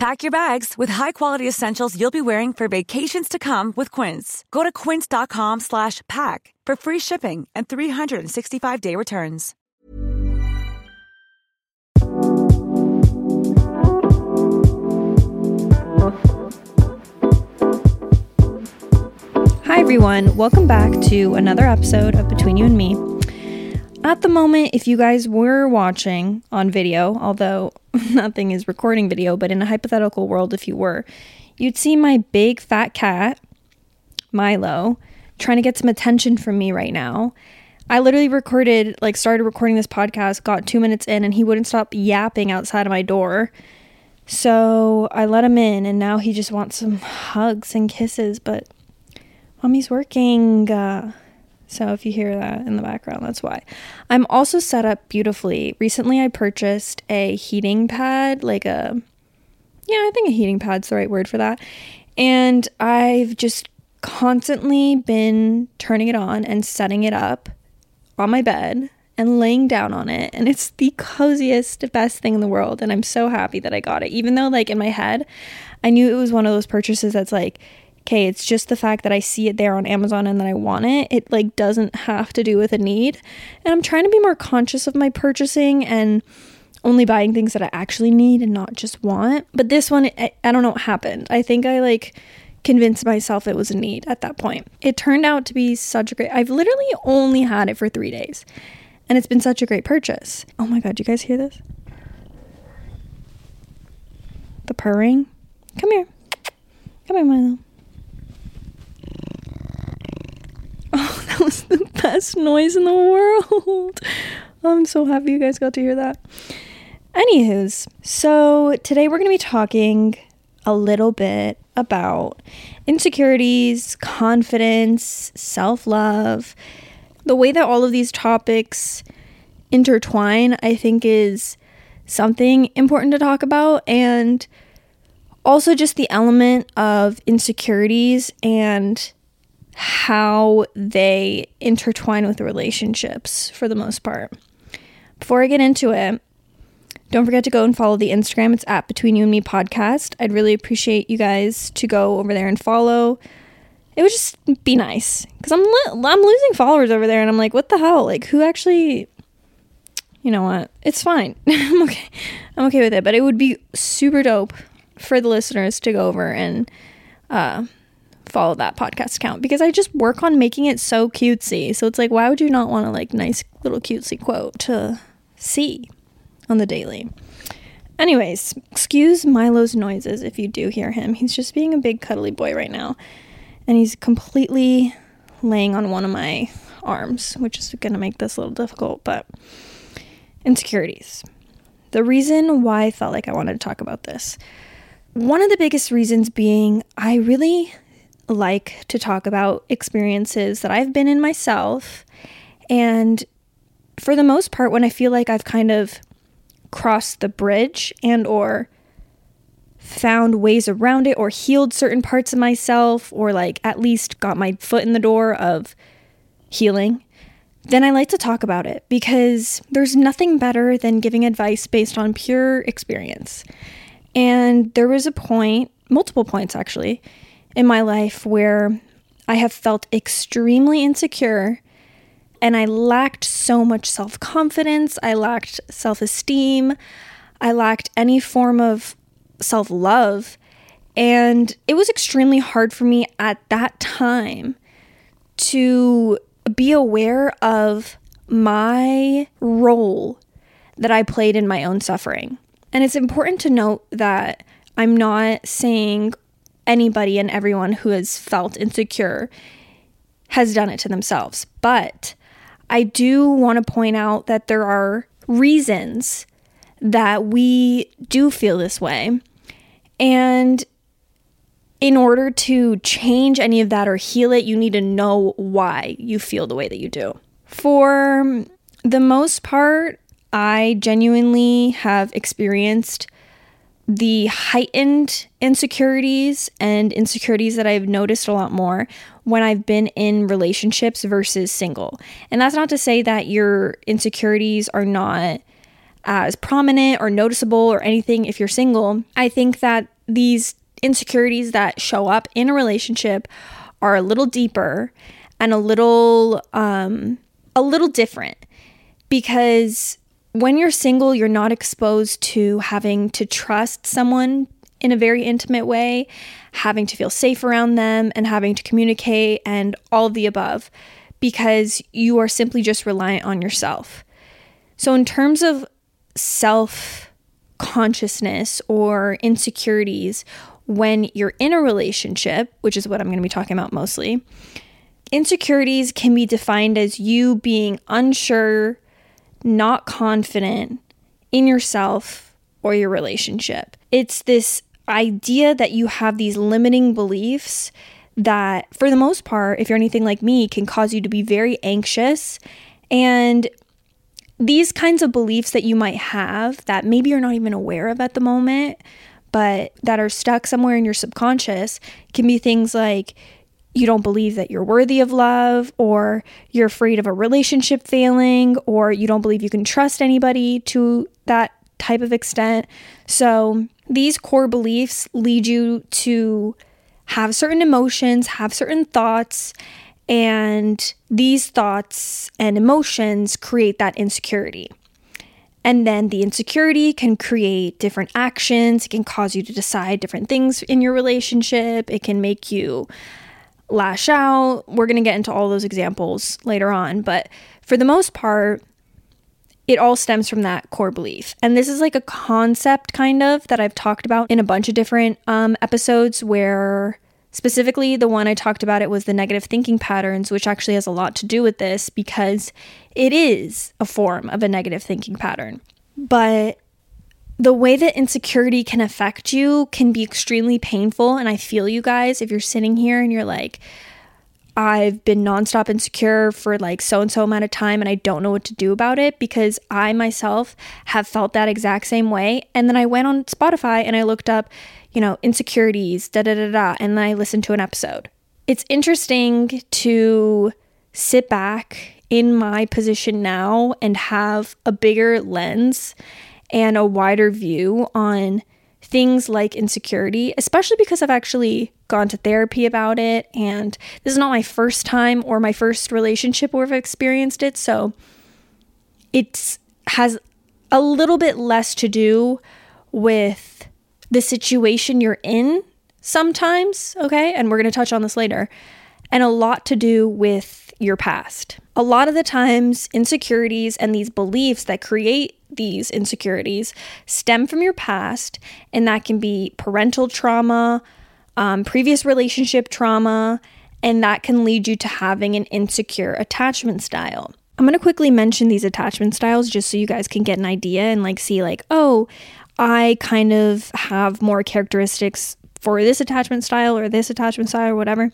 Pack your bags with high-quality essentials you'll be wearing for vacations to come with Quince. Go to quince.com slash pack for free shipping and 365-day returns. Hi, everyone. Welcome back to another episode of Between You and Me. At the moment, if you guys were watching on video, although nothing is recording video, but in a hypothetical world, if you were, you'd see my big fat cat, Milo, trying to get some attention from me right now. I literally recorded, like, started recording this podcast, got two minutes in, and he wouldn't stop yapping outside of my door. So I let him in, and now he just wants some hugs and kisses, but mommy's working. Uh, so if you hear that in the background, that's why. I'm also set up beautifully. Recently, I purchased a heating pad, like a, yeah, I think a heating pad's the right word for that. And I've just constantly been turning it on and setting it up on my bed and laying down on it. And it's the coziest, best thing in the world. And I'm so happy that I got it. Even though, like, in my head, I knew it was one of those purchases that's like, okay, it's just the fact that I see it there on Amazon and that I want it. It, like, doesn't have to do with a need. And I'm trying to be more conscious of my purchasing and only buying things that I actually need and not just want. But this one, I, I don't know what happened. I think I, like, convinced myself it was a need at that point. It turned out to be such a great I've literally only had it for 3 days. And it's been such a great purchase. Oh my god, do you guys hear this? The purring. Come here. Come here, Milo. Oh, that was the best noise in the world. I'm so happy you guys got to hear that. Anywho's, so today we're going to be talking a little bit about insecurities, confidence, self love. The way that all of these topics intertwine, I think, is something important to talk about. And also just the element of insecurities and how they intertwine with relationships for the most part. Before I get into it, don't forget to go and follow the Instagram. It's at Between You and Me Podcast. I'd really appreciate you guys to go over there and follow. It would just be nice because I'm I'm losing followers over there, and I'm like, what the hell? Like, who actually? You know what? It's fine. I'm okay. I'm okay with it. But it would be super dope for the listeners to go over and uh, follow that podcast account because I just work on making it so cutesy. So it's like, why would you not want a like nice little cutesy quote to see on the daily? Anyways, excuse Milo's noises if you do hear him. He's just being a big cuddly boy right now. And he's completely laying on one of my arms, which is going to make this a little difficult, but insecurities. The reason why I felt like I wanted to talk about this. One of the biggest reasons being I really like to talk about experiences that I've been in myself. And for the most part, when I feel like I've kind of crossed the bridge and or found ways around it or healed certain parts of myself or like at least got my foot in the door of healing, then I like to talk about it because there's nothing better than giving advice based on pure experience. And there was a point, multiple points actually, in my life where I have felt extremely insecure and I lacked so much self confidence. I lacked self esteem. I lacked any form of self love. And it was extremely hard for me at that time to be aware of my role that I played in my own suffering. And it's important to note that I'm not saying anybody and everyone who has felt insecure has done it to themselves. But I do want to point out that there are reasons that we do feel this way. And in order to change any of that or heal it, you need to know why you feel the way that you do. For the most part, I genuinely have experienced the heightened insecurities and insecurities that I've noticed a lot more when I've been in relationships versus single. And that's not to say that your insecurities are not as prominent or noticeable or anything if you're single. I think that these insecurities that show up in a relationship are a little deeper and a little um a little different because when you're single, you're not exposed to having to trust someone in a very intimate way, having to feel safe around them, and having to communicate, and all of the above, because you are simply just reliant on yourself. So, in terms of self consciousness or insecurities, when you're in a relationship, which is what I'm going to be talking about mostly, insecurities can be defined as you being unsure not confident in yourself or your relationship. It's this idea that you have these limiting beliefs that, for the most part, if you're anything like me, can cause you to be very anxious. And these kinds of beliefs that you might have that maybe you're not even aware of at the moment, but that are stuck somewhere in your subconscious can be things like you don't believe that you're worthy of love, or you're afraid of a relationship failing, or you don't believe you can trust anybody to that type of extent. So, these core beliefs lead you to have certain emotions, have certain thoughts, and these thoughts and emotions create that insecurity. And then the insecurity can create different actions. It can cause you to decide different things in your relationship. It can make you lash out. We're going to get into all those examples later on, but for the most part, it all stems from that core belief. And this is like a concept kind of that I've talked about in a bunch of different um, episodes where specifically the one I talked about it was the negative thinking patterns, which actually has a lot to do with this because it is a form of a negative thinking pattern. But the way that insecurity can affect you can be extremely painful. And I feel you guys if you're sitting here and you're like, I've been nonstop insecure for like so and so amount of time and I don't know what to do about it because I myself have felt that exact same way. And then I went on Spotify and I looked up, you know, insecurities, da da da da, and then I listened to an episode. It's interesting to sit back in my position now and have a bigger lens and a wider view on things like insecurity, especially because I've actually gone to therapy about it. And this is not my first time or my first relationship where I've experienced it. So it has a little bit less to do with the situation you're in sometimes. Okay. And we're going to touch on this later. And a lot to do with your past. A lot of the times, insecurities and these beliefs that create these insecurities stem from your past, and that can be parental trauma, um, previous relationship trauma, and that can lead you to having an insecure attachment style. I'm going to quickly mention these attachment styles just so you guys can get an idea and like see like, oh, I kind of have more characteristics for this attachment style or this attachment style or whatever.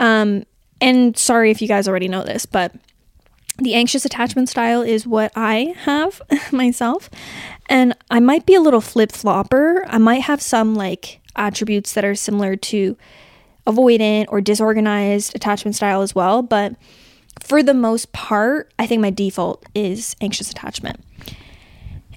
Um and sorry if you guys already know this, but the anxious attachment style is what I have myself. And I might be a little flip flopper. I might have some like attributes that are similar to avoidant or disorganized attachment style as well. But for the most part, I think my default is anxious attachment.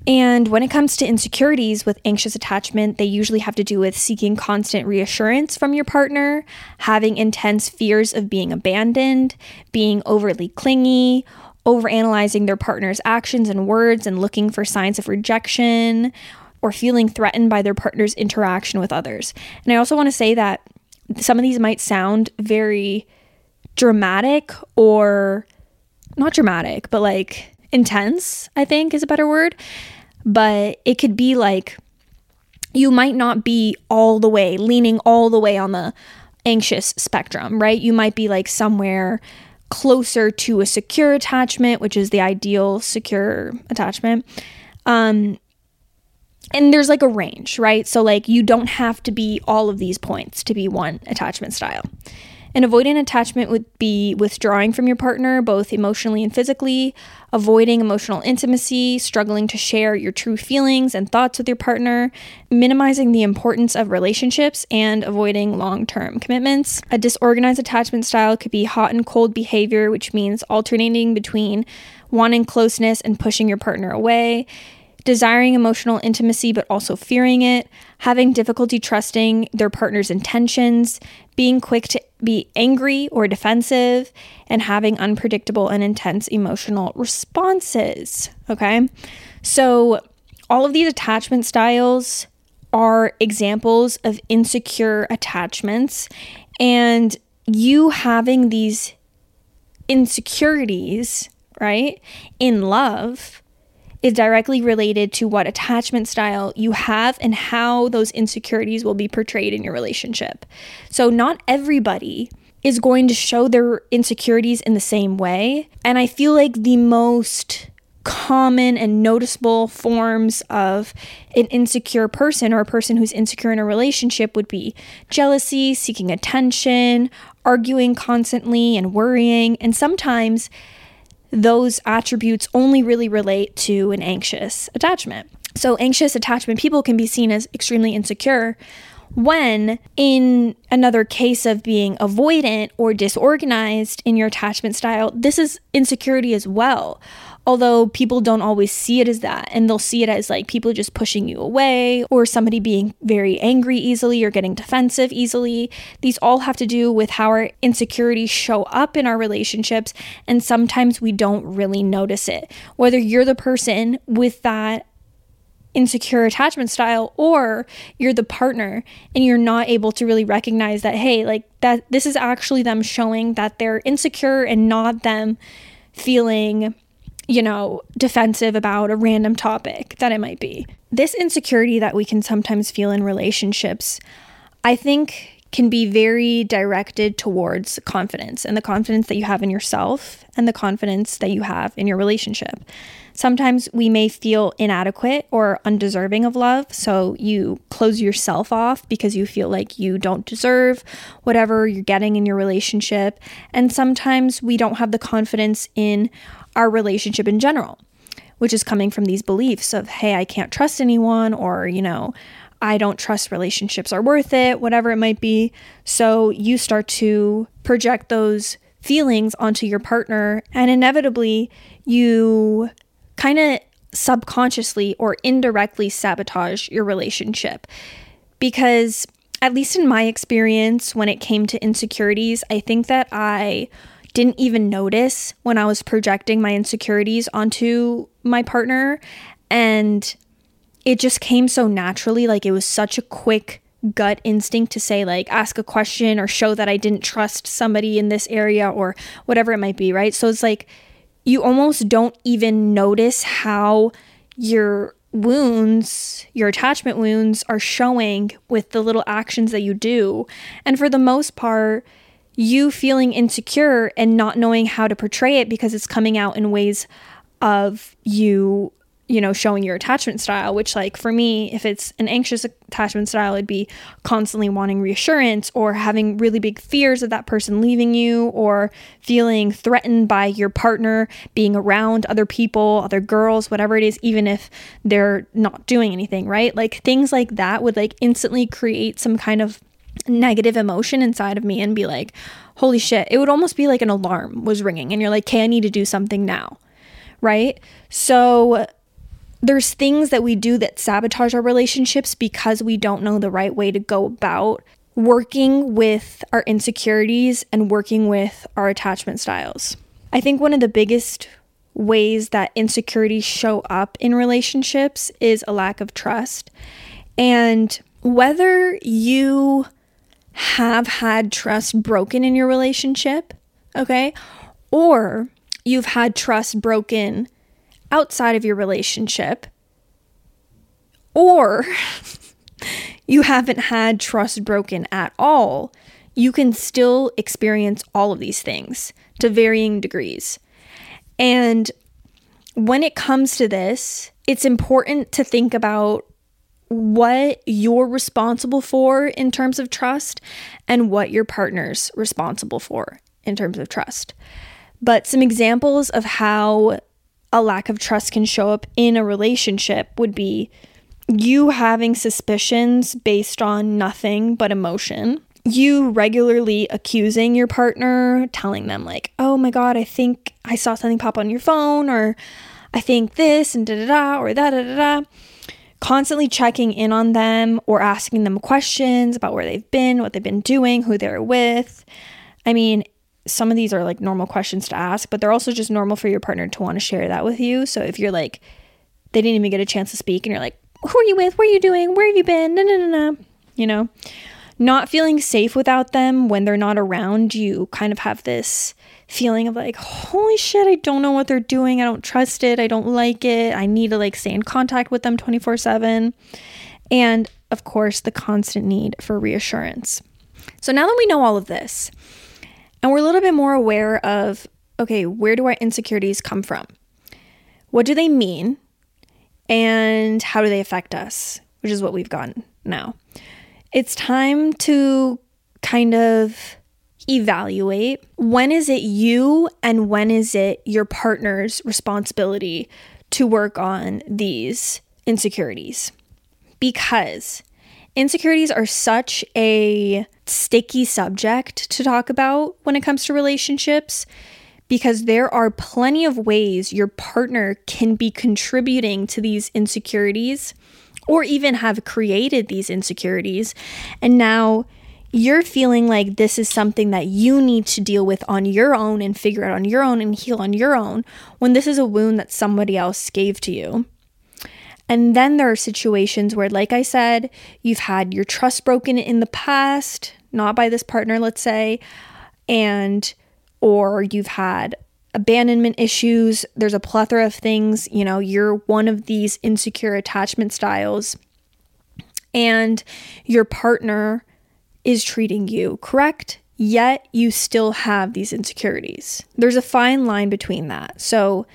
And when it comes to insecurities with anxious attachment, they usually have to do with seeking constant reassurance from your partner, having intense fears of being abandoned, being overly clingy, overanalyzing their partner's actions and words and looking for signs of rejection, or feeling threatened by their partner's interaction with others. And I also want to say that some of these might sound very dramatic or not dramatic, but like intense, I think is a better word. But it could be like you might not be all the way leaning all the way on the anxious spectrum, right? You might be like somewhere closer to a secure attachment, which is the ideal secure attachment. Um, and there's like a range, right? So, like, you don't have to be all of these points to be one attachment style. An avoidant attachment would be withdrawing from your partner, both emotionally and physically, avoiding emotional intimacy, struggling to share your true feelings and thoughts with your partner, minimizing the importance of relationships, and avoiding long term commitments. A disorganized attachment style could be hot and cold behavior, which means alternating between wanting closeness and pushing your partner away desiring emotional intimacy but also fearing it, having difficulty trusting their partner's intentions, being quick to be angry or defensive, and having unpredictable and intense emotional responses. Okay. So, all of these attachment styles are examples of insecure attachments, and you having these insecurities, right, in love is directly related to what attachment style you have and how those insecurities will be portrayed in your relationship. So, not everybody is going to show their insecurities in the same way. And I feel like the most common and noticeable forms of an insecure person or a person who's insecure in a relationship would be jealousy, seeking attention, arguing constantly, and worrying. And sometimes those attributes only really relate to an anxious attachment. So, anxious attachment people can be seen as extremely insecure when, in another case of being avoidant or disorganized in your attachment style, this is insecurity as well although people don't always see it as that and they'll see it as like people just pushing you away or somebody being very angry easily or getting defensive easily. These all have to do with how our insecurities show up in our relationships and sometimes we don't really notice it. Whether you're the person with that insecure attachment style or you're the partner and you're not able to really recognize that hey like that this is actually them showing that they're insecure and not them feeling you know, defensive about a random topic that it might be. This insecurity that we can sometimes feel in relationships, I think can be very directed towards confidence and the confidence that you have in yourself and the confidence that you have in your relationship. Sometimes we may feel inadequate or undeserving of love, so you close yourself off because you feel like you don't deserve whatever you're getting in your relationship. And sometimes we don't have the confidence in our relationship in general, which is coming from these beliefs of, hey, I can't trust anyone, or, you know, I don't trust relationships are worth it, whatever it might be. So you start to project those feelings onto your partner, and inevitably, you kind of subconsciously or indirectly sabotage your relationship. Because, at least in my experience, when it came to insecurities, I think that I didn't even notice when I was projecting my insecurities onto my partner. And it just came so naturally. Like it was such a quick gut instinct to say, like, ask a question or show that I didn't trust somebody in this area or whatever it might be, right? So it's like you almost don't even notice how your wounds, your attachment wounds, are showing with the little actions that you do. And for the most part, you feeling insecure and not knowing how to portray it because it's coming out in ways of you you know showing your attachment style which like for me if it's an anxious attachment style it'd be constantly wanting reassurance or having really big fears of that person leaving you or feeling threatened by your partner being around other people other girls whatever it is even if they're not doing anything right? Like things like that would like instantly create some kind of negative emotion inside of me and be like, holy shit, it would almost be like an alarm was ringing and you're like, okay, I need to do something now. Right? So there's things that we do that sabotage our relationships because we don't know the right way to go about working with our insecurities and working with our attachment styles. I think one of the biggest ways that insecurities show up in relationships is a lack of trust. And whether you have had trust broken in your relationship, okay? Or you've had trust broken outside of your relationship, or you haven't had trust broken at all, you can still experience all of these things to varying degrees. And when it comes to this, it's important to think about what you're responsible for in terms of trust and what your partner's responsible for in terms of trust. But some examples of how a lack of trust can show up in a relationship would be you having suspicions based on nothing but emotion, you regularly accusing your partner, telling them, like, oh my God, I think I saw something pop on your phone, or I think this, and da da da, or da da da da. Constantly checking in on them or asking them questions about where they've been, what they've been doing, who they're with. I mean, some of these are like normal questions to ask, but they're also just normal for your partner to want to share that with you. So if you're like, they didn't even get a chance to speak and you're like, who are you with? What are you doing? Where have you been? No, no, no, no. You know, not feeling safe without them when they're not around you kind of have this feeling of like, holy shit, I don't know what they're doing. I don't trust it. I don't like it. I need to like stay in contact with them 24 7. And of course, the constant need for reassurance. So now that we know all of this, and we're a little bit more aware of, okay, where do our insecurities come from? What do they mean? and how do they affect us, which is what we've gotten now. It's time to kind of evaluate when is it you and when is it your partner's responsibility to work on these insecurities. Because insecurities are such a sticky subject to talk about when it comes to relationships because there are plenty of ways your partner can be contributing to these insecurities or even have created these insecurities. And now you're feeling like this is something that you need to deal with on your own and figure out on your own and heal on your own when this is a wound that somebody else gave to you. And then there are situations where, like I said, you've had your trust broken in the past, not by this partner, let's say, and or you've had abandonment issues. There's a plethora of things. You know, you're one of these insecure attachment styles, and your partner is treating you correct, yet you still have these insecurities. There's a fine line between that. So,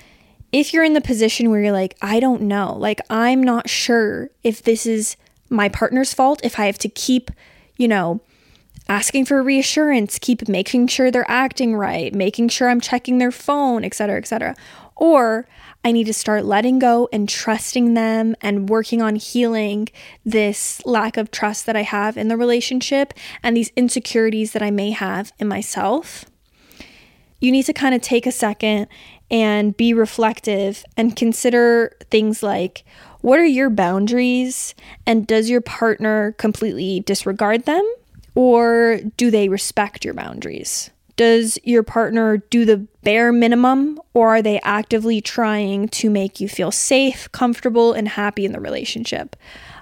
if you're in the position where you're like, I don't know, like, I'm not sure if this is my partner's fault, if I have to keep, you know, asking for reassurance, keep making sure they're acting right, making sure I'm checking their phone, etc., etc. Or I need to start letting go and trusting them and working on healing this lack of trust that I have in the relationship and these insecurities that I may have in myself. You need to kind of take a second and be reflective and consider things like what are your boundaries and does your partner completely disregard them or do they respect your boundaries? Does your partner do the bare minimum, or are they actively trying to make you feel safe, comfortable, and happy in the relationship?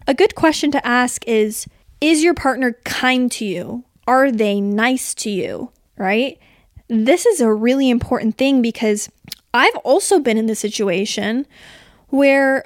A good question to ask is Is your partner kind to you? Are they nice to you? Right? This is a really important thing because I've also been in the situation where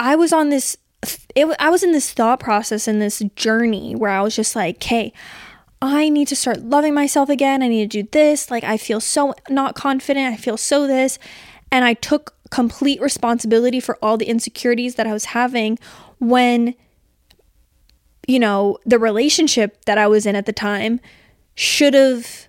I was on this it, I was in this thought process and this journey where I was just like, "Okay, I need to start loving myself again. I need to do this. Like I feel so not confident. I feel so this." And I took complete responsibility for all the insecurities that I was having when you know, the relationship that I was in at the time should have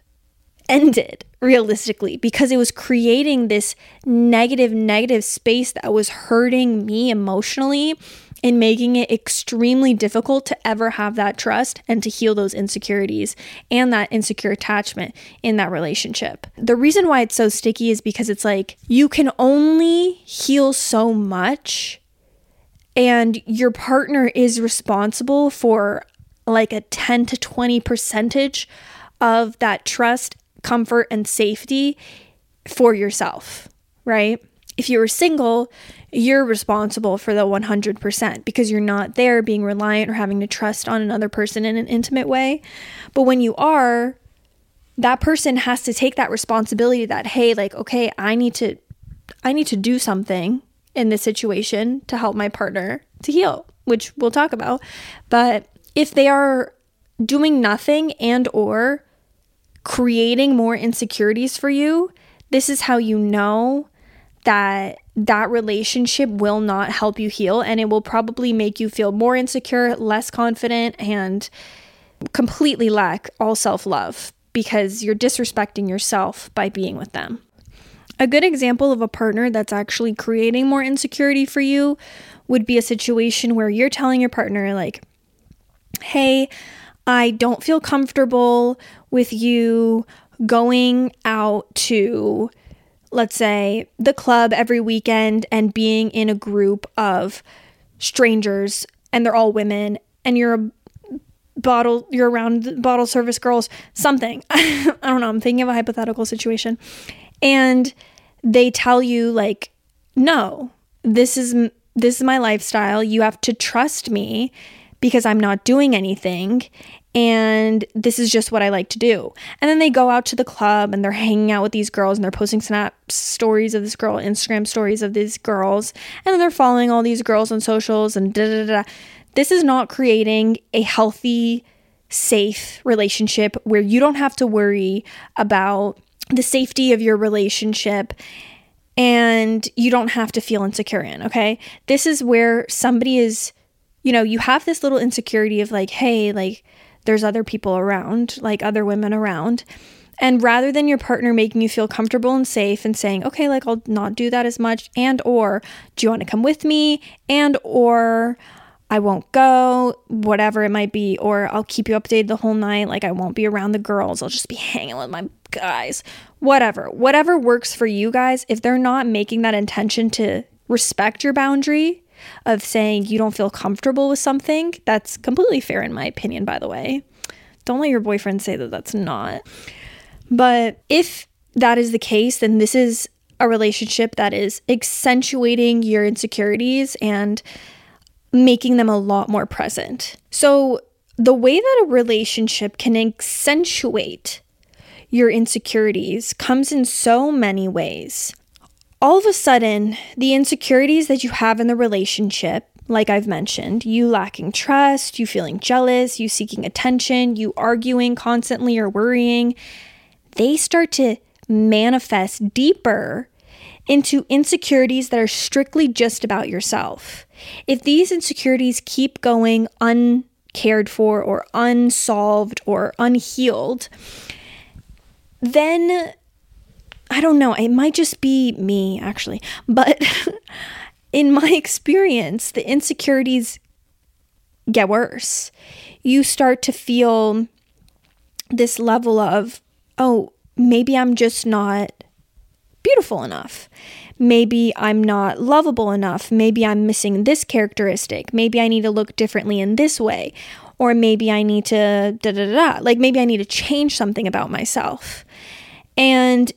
ended realistically because it was creating this negative, negative space that was hurting me emotionally and making it extremely difficult to ever have that trust and to heal those insecurities and that insecure attachment in that relationship. The reason why it's so sticky is because it's like you can only heal so much, and your partner is responsible for like a 10 to 20 percentage of that trust comfort and safety for yourself, right? If you were single, you're responsible for the 100% because you're not there being reliant or having to trust on another person in an intimate way. But when you are, that person has to take that responsibility that hey, like okay, I need to I need to do something in this situation to help my partner to heal, which we'll talk about. But if they are doing nothing and or creating more insecurities for you, this is how you know that that relationship will not help you heal and it will probably make you feel more insecure, less confident and completely lack all self-love because you're disrespecting yourself by being with them. A good example of a partner that's actually creating more insecurity for you would be a situation where you're telling your partner, like, hey, I don't feel comfortable with you going out to, let's say, the club every weekend and being in a group of strangers and they're all women and you're a bottle you're around bottle service girls something. I don't know i'm thinking of a hypothetical situation. And they tell you like no this is this is my lifestyle. You have to trust me because i'm not doing anything and this is just what I like to do. And then they go out to the club and they're hanging out with these girls and they're posting snap stories of this girl, Instagram stories of these girls, and then they're following all these girls on socials and da da da. This is not creating a healthy, safe relationship where you don't have to worry about the safety of your relationship and you don't have to feel insecure in, okay? This is where somebody is, you know, you have this little insecurity of like, hey, like, there's other people around, like other women around. And rather than your partner making you feel comfortable and safe and saying, "Okay, like I'll not do that as much," and or, "Do you want to come with me?" and or, I won't go, whatever it might be, or I'll keep you updated the whole night. Like, I won't be around the girls. I'll just be hanging with my guys. Whatever. Whatever works for you guys. If they're not making that intention to respect your boundary, of saying you don't feel comfortable with something, that's completely fair in my opinion, by the way. Don't let your boyfriend say that that's not. But if that is the case, then this is a relationship that is accentuating your insecurities and making them a lot more present. So, the way that a relationship can accentuate your insecurities comes in so many ways all of a sudden, the insecurities that you have in the relationship, like I've mentioned, you lacking trust, you feeling jealous, you seeking attention, you arguing constantly or worrying, they start to manifest deeper into insecurities that are strictly just about yourself. If these insecurities keep going uncared for or unsolved or unhealed, then I don't know, it might just be me actually, but in my experience, the insecurities get worse. You start to feel this level of, oh, maybe I'm just not beautiful enough. Maybe I'm not lovable enough. Maybe I'm missing this characteristic. Maybe I need to look differently in this way. Or maybe I need to da da da. Like maybe I need to change something about myself. And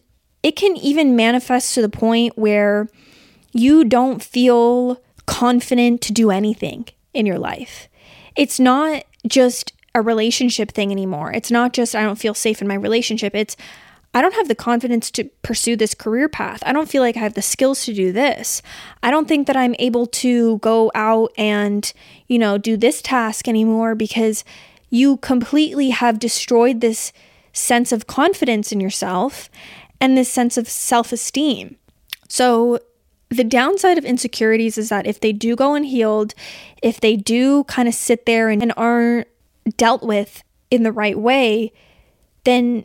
it can even manifest to the point where you don't feel confident to do anything in your life. It's not just a relationship thing anymore. It's not just I don't feel safe in my relationship. It's I don't have the confidence to pursue this career path. I don't feel like I have the skills to do this. I don't think that I'm able to go out and, you know, do this task anymore because you completely have destroyed this sense of confidence in yourself and this sense of self esteem. So, the downside of insecurities is that if they do go unhealed, if they do kind of sit there and, and aren't dealt with in the right way, then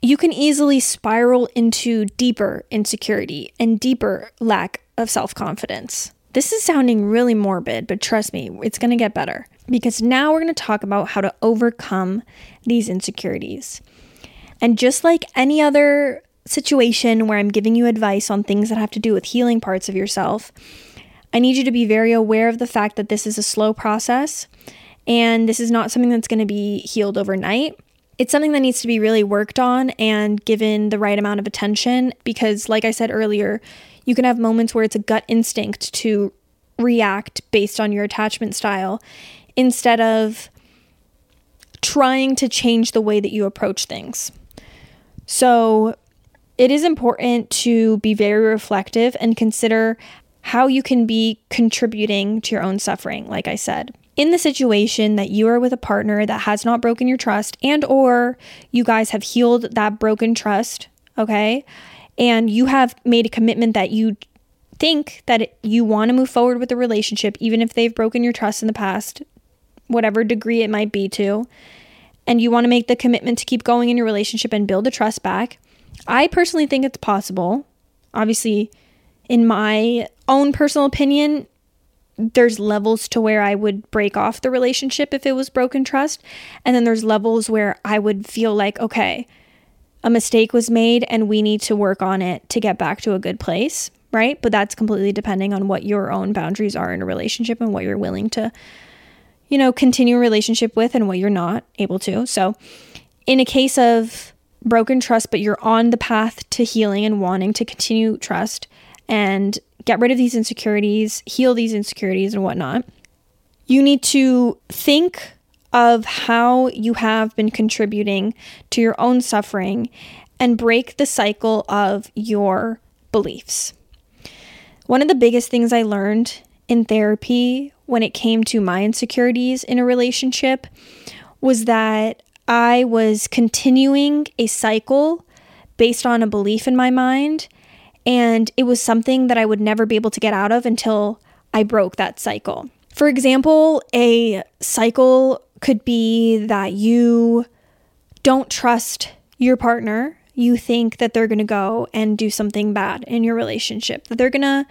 you can easily spiral into deeper insecurity and deeper lack of self confidence. This is sounding really morbid, but trust me, it's going to get better because now we're going to talk about how to overcome these insecurities. And just like any other situation where I'm giving you advice on things that have to do with healing parts of yourself, I need you to be very aware of the fact that this is a slow process and this is not something that's going to be healed overnight. it's something that needs to be really worked on and given the right amount of attention because, like I said earlier, you can have moments where it's a gut instinct to react based on your attachment style instead of trying to change the way that you approach things. So, it is important to be very reflective and consider how you can be contributing to your own suffering, like I said. In the situation that you are with a partner that has not broken your trust and or you guys have healed that broken trust, okay? And you have made a commitment that you think that you want to move forward with the relationship even if they've broken your trust in the past, whatever degree it might be to, and you want to make the commitment to keep going in your relationship and build the trust back I personally think it's possible. Obviously, in my own personal opinion, there's levels to where I would break off the relationship if it was broken trust. And then there's levels where I would feel like, okay, a mistake was made and we need to work on it to get back to a good place, right? But that's completely depending on what your own boundaries are in a relationship and what you're willing to, you know, continue a relationship with and what you're not able to. So, in a case of broken trust, but you're on the path to healing and wanting to continue trust and get rid of these insecurities, heal these insecurities and whatnot, you need to think of how you have been contributing to your own suffering and break the cycle of your beliefs. One of the biggest things I learned in therapy when it came to my insecurities in a relationship was that I was continuing a cycle based on a belief in my mind. And it was something that I would never be able to get out of until I broke that cycle. For example, a cycle could be that you don't trust your partner. You think that they're going to go and do something bad in your relationship, that they're going to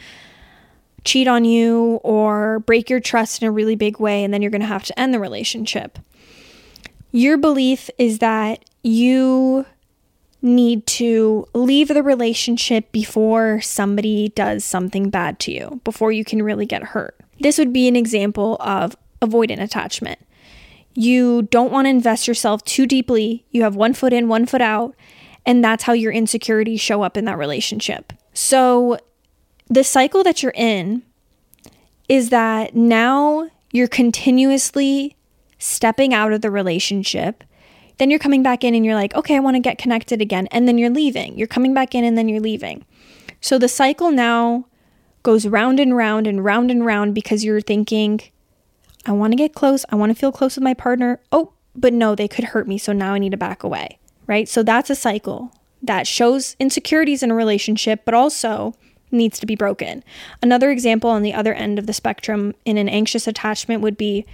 cheat on you or break your trust in a really big way, and then you're going to have to end the relationship. Your belief is that you need to leave the relationship before somebody does something bad to you, before you can really get hurt. This would be an example of avoidant attachment. You don't want to invest yourself too deeply. You have one foot in, one foot out, and that's how your insecurities show up in that relationship. So, the cycle that you're in is that now you're continuously stepping out of the relationship. Then you're coming back in and you're like, okay, I want to get connected again. And then you're leaving. You're coming back in and then you're leaving. So the cycle now goes round and round and round and round because you're thinking, I want to get close. I want to feel close with my partner. Oh, but no, they could hurt me. So now I need to back away. Right. So that's a cycle that shows insecurities in a relationship, but also needs to be broken. Another example on the other end of the spectrum in an anxious attachment would be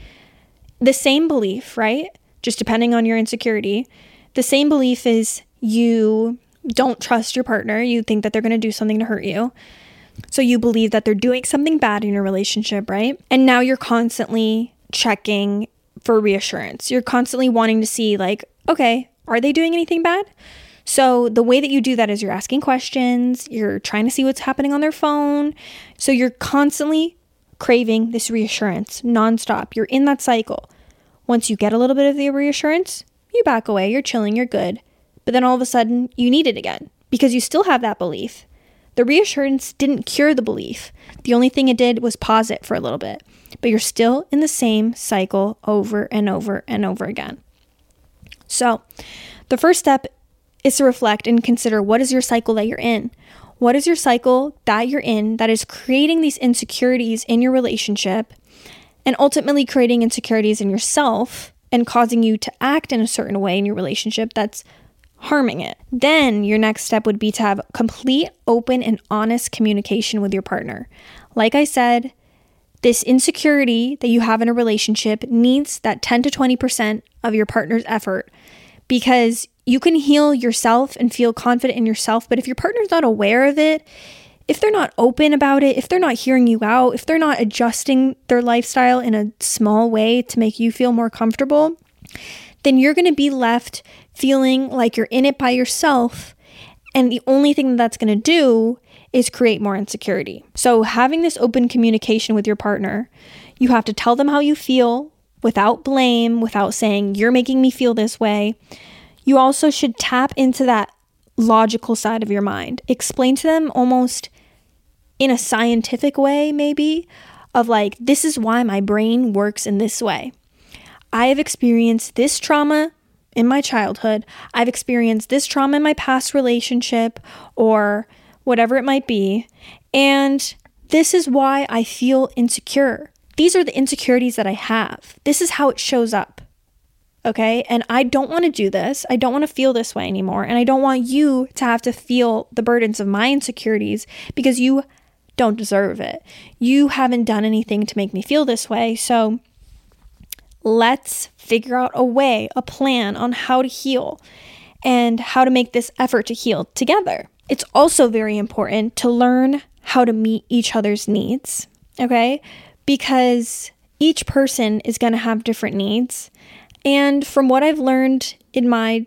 the same belief, right? Just depending on your insecurity. The same belief is you don't trust your partner. You think that they're going to do something to hurt you. So you believe that they're doing something bad in your relationship, right? And now you're constantly checking for reassurance. You're constantly wanting to see, like, okay, are they doing anything bad? So the way that you do that is you're asking questions, you're trying to see what's happening on their phone. So you're constantly craving this reassurance nonstop. You're in that cycle. Once you get a little bit of the reassurance, you back away, you're chilling, you're good. But then all of a sudden, you need it again because you still have that belief. The reassurance didn't cure the belief. The only thing it did was pause it for a little bit. But you're still in the same cycle over and over and over again. So, the first step is to reflect and consider what is your cycle that you're in? What is your cycle that you're in that is creating these insecurities in your relationship and ultimately creating insecurities in yourself and causing you to act in a certain way in your relationship that's harming it? Then your next step would be to have complete, open, and honest communication with your partner. Like I said, this insecurity that you have in a relationship needs that 10 to 20% of your partner's effort because you can heal yourself and feel confident in yourself, but if your partner's not aware of it, if they're not open about it, if they're not hearing you out, if they're not adjusting their lifestyle in a small way to make you feel more comfortable, then you're going to be left feeling like you're in it by yourself. And the only thing that's going to do is create more insecurity. So, having this open communication with your partner, you have to tell them how you feel without blame, without saying, You're making me feel this way. You also should tap into that logical side of your mind. Explain to them almost in a scientific way, maybe, of like, this is why my brain works in this way. I have experienced this trauma in my childhood. I've experienced this trauma in my past relationship or whatever it might be. And this is why I feel insecure. These are the insecurities that I have. This is how it shows up. Okay. And I don't want to do this. I don't want to feel this way anymore. And I don't want you to have to feel the burdens of my insecurities because you don't deserve it. You haven't done anything to make me feel this way. So let's figure out a way, a plan on how to heal and how to make this effort to heal together. It's also very important to learn how to meet each other's needs, okay? Because each person is going to have different needs. And from what I've learned in my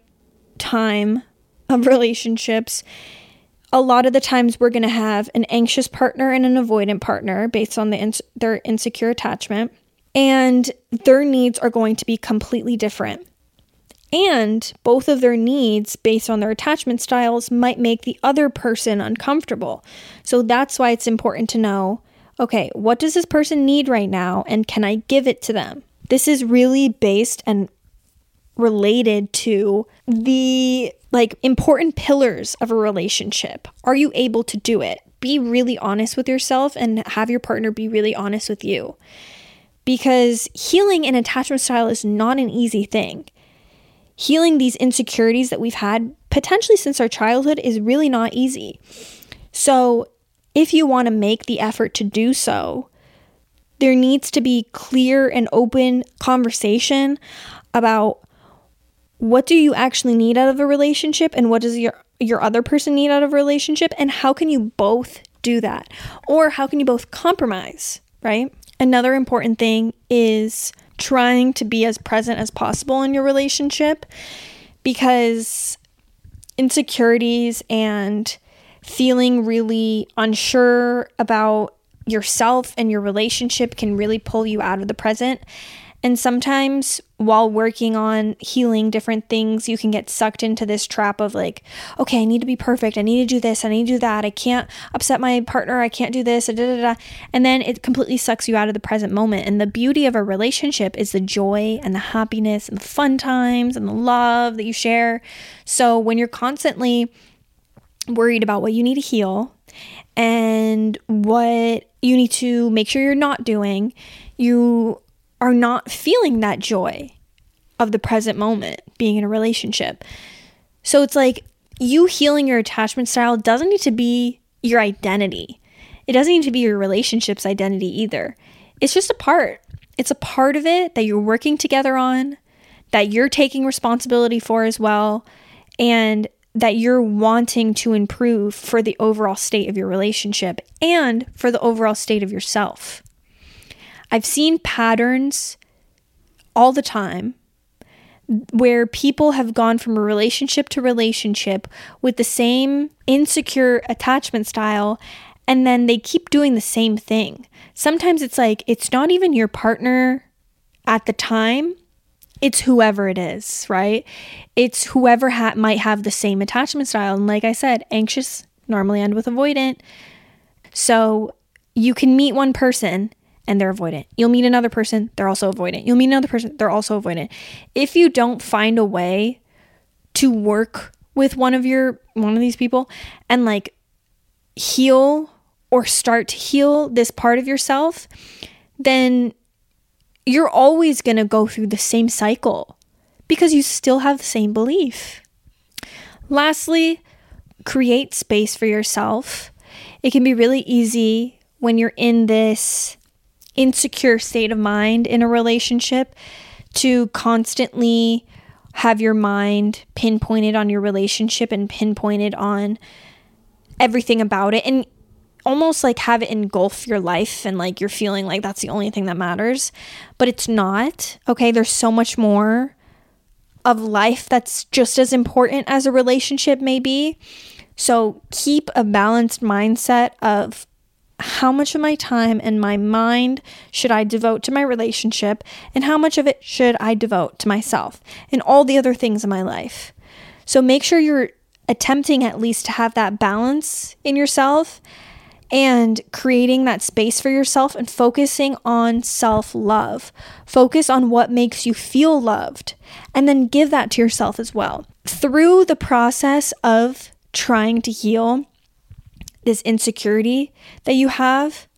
time of relationships, a lot of the times we're going to have an anxious partner and an avoidant partner based on the ins- their insecure attachment, and their needs are going to be completely different. And both of their needs, based on their attachment styles, might make the other person uncomfortable. So that's why it's important to know okay, what does this person need right now, and can I give it to them? This is really based and related to the like important pillars of a relationship. Are you able to do it? Be really honest with yourself and have your partner be really honest with you. Because healing an attachment style is not an easy thing healing these insecurities that we've had potentially since our childhood is really not easy. So, if you want to make the effort to do so, there needs to be clear and open conversation about what do you actually need out of a relationship and what does your your other person need out of a relationship and how can you both do that or how can you both compromise, right? Another important thing is trying to be as present as possible in your relationship because insecurities and feeling really unsure about yourself and your relationship can really pull you out of the present. And sometimes while working on healing different things, you can get sucked into this trap of like, okay, I need to be perfect. I need to do this. I need to do that. I can't upset my partner. I can't do this. Da, da, da. And then it completely sucks you out of the present moment. And the beauty of a relationship is the joy and the happiness and the fun times and the love that you share. So when you're constantly worried about what you need to heal and what you need to make sure you're not doing, you are not feeling that joy of the present moment being in a relationship. So it's like you healing your attachment style doesn't need to be your identity. It doesn't need to be your relationship's identity either. It's just a part. It's a part of it that you're working together on, that you're taking responsibility for as well, and that you're wanting to improve for the overall state of your relationship and for the overall state of yourself. I've seen patterns all the time where people have gone from a relationship to relationship with the same insecure attachment style and then they keep doing the same thing. Sometimes it's like it's not even your partner at the time, it's whoever it is, right? It's whoever ha- might have the same attachment style. And like I said, anxious normally end with avoidant. So you can meet one person and they're avoidant. You'll meet another person, they're also avoidant. You'll meet another person, they're also avoidant. If you don't find a way to work with one of your one of these people and like heal or start to heal this part of yourself, then you're always going to go through the same cycle because you still have the same belief. Lastly, create space for yourself. It can be really easy when you're in this insecure state of mind in a relationship to constantly have your mind pinpointed on your relationship and pinpointed on everything about it and almost like have it engulf your life and like you're feeling like that's the only thing that matters but it's not okay there's so much more of life that's just as important as a relationship may be so keep a balanced mindset of how much of my time and my mind should I devote to my relationship, and how much of it should I devote to myself and all the other things in my life. So make sure you're attempting at least to have that balance in yourself and creating that space for yourself and focusing on self love. Focus on what makes you feel loved and then give that to yourself as well. Through the process of trying to heal this insecurity that you have,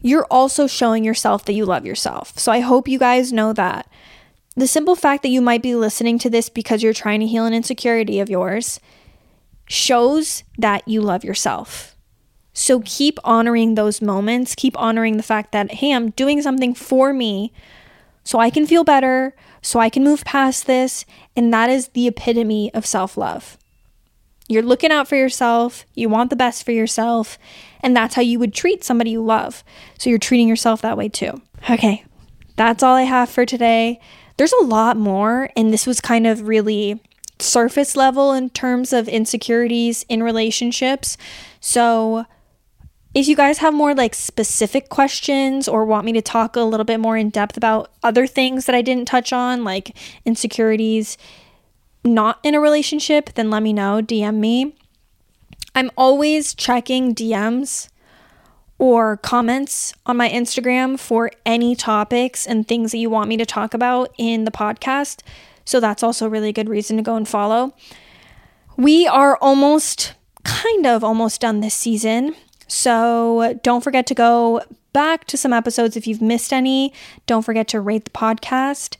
you're also showing yourself that you love yourself. So I hope you guys know that. The simple fact that you might be listening to this because you're trying to heal an insecurity of yours shows that you love yourself. So keep honoring those moments. Keep honoring the fact that, hey, I'm doing something for me so I can feel better, so I can move past this. And that is the epitome of self love. You're looking out for yourself, you want the best for yourself, and that's how you would treat somebody you love. So you're treating yourself that way too. Okay, that's all I have for today. There's a lot more, and this was kind of really surface level in terms of insecurities in relationships. So if you guys have more like specific questions or want me to talk a little bit more in depth about other things that I didn't touch on, like insecurities not in a relationship, then let me know. DM me. I'm always checking DMs or comments on my Instagram for any topics and things that you want me to talk about in the podcast. So that's also a really good reason to go and follow. We are almost, kind of almost done this season. So don't forget to go back to some episodes if you've missed any. Don't forget to rate the podcast.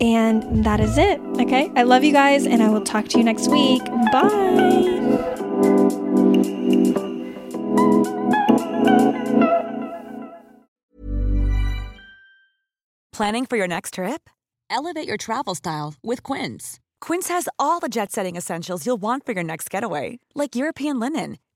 And that is it. Okay. I love you guys, and I will talk to you next week. Bye. Planning for your next trip? Elevate your travel style with Quince. Quince has all the jet setting essentials you'll want for your next getaway, like European linen,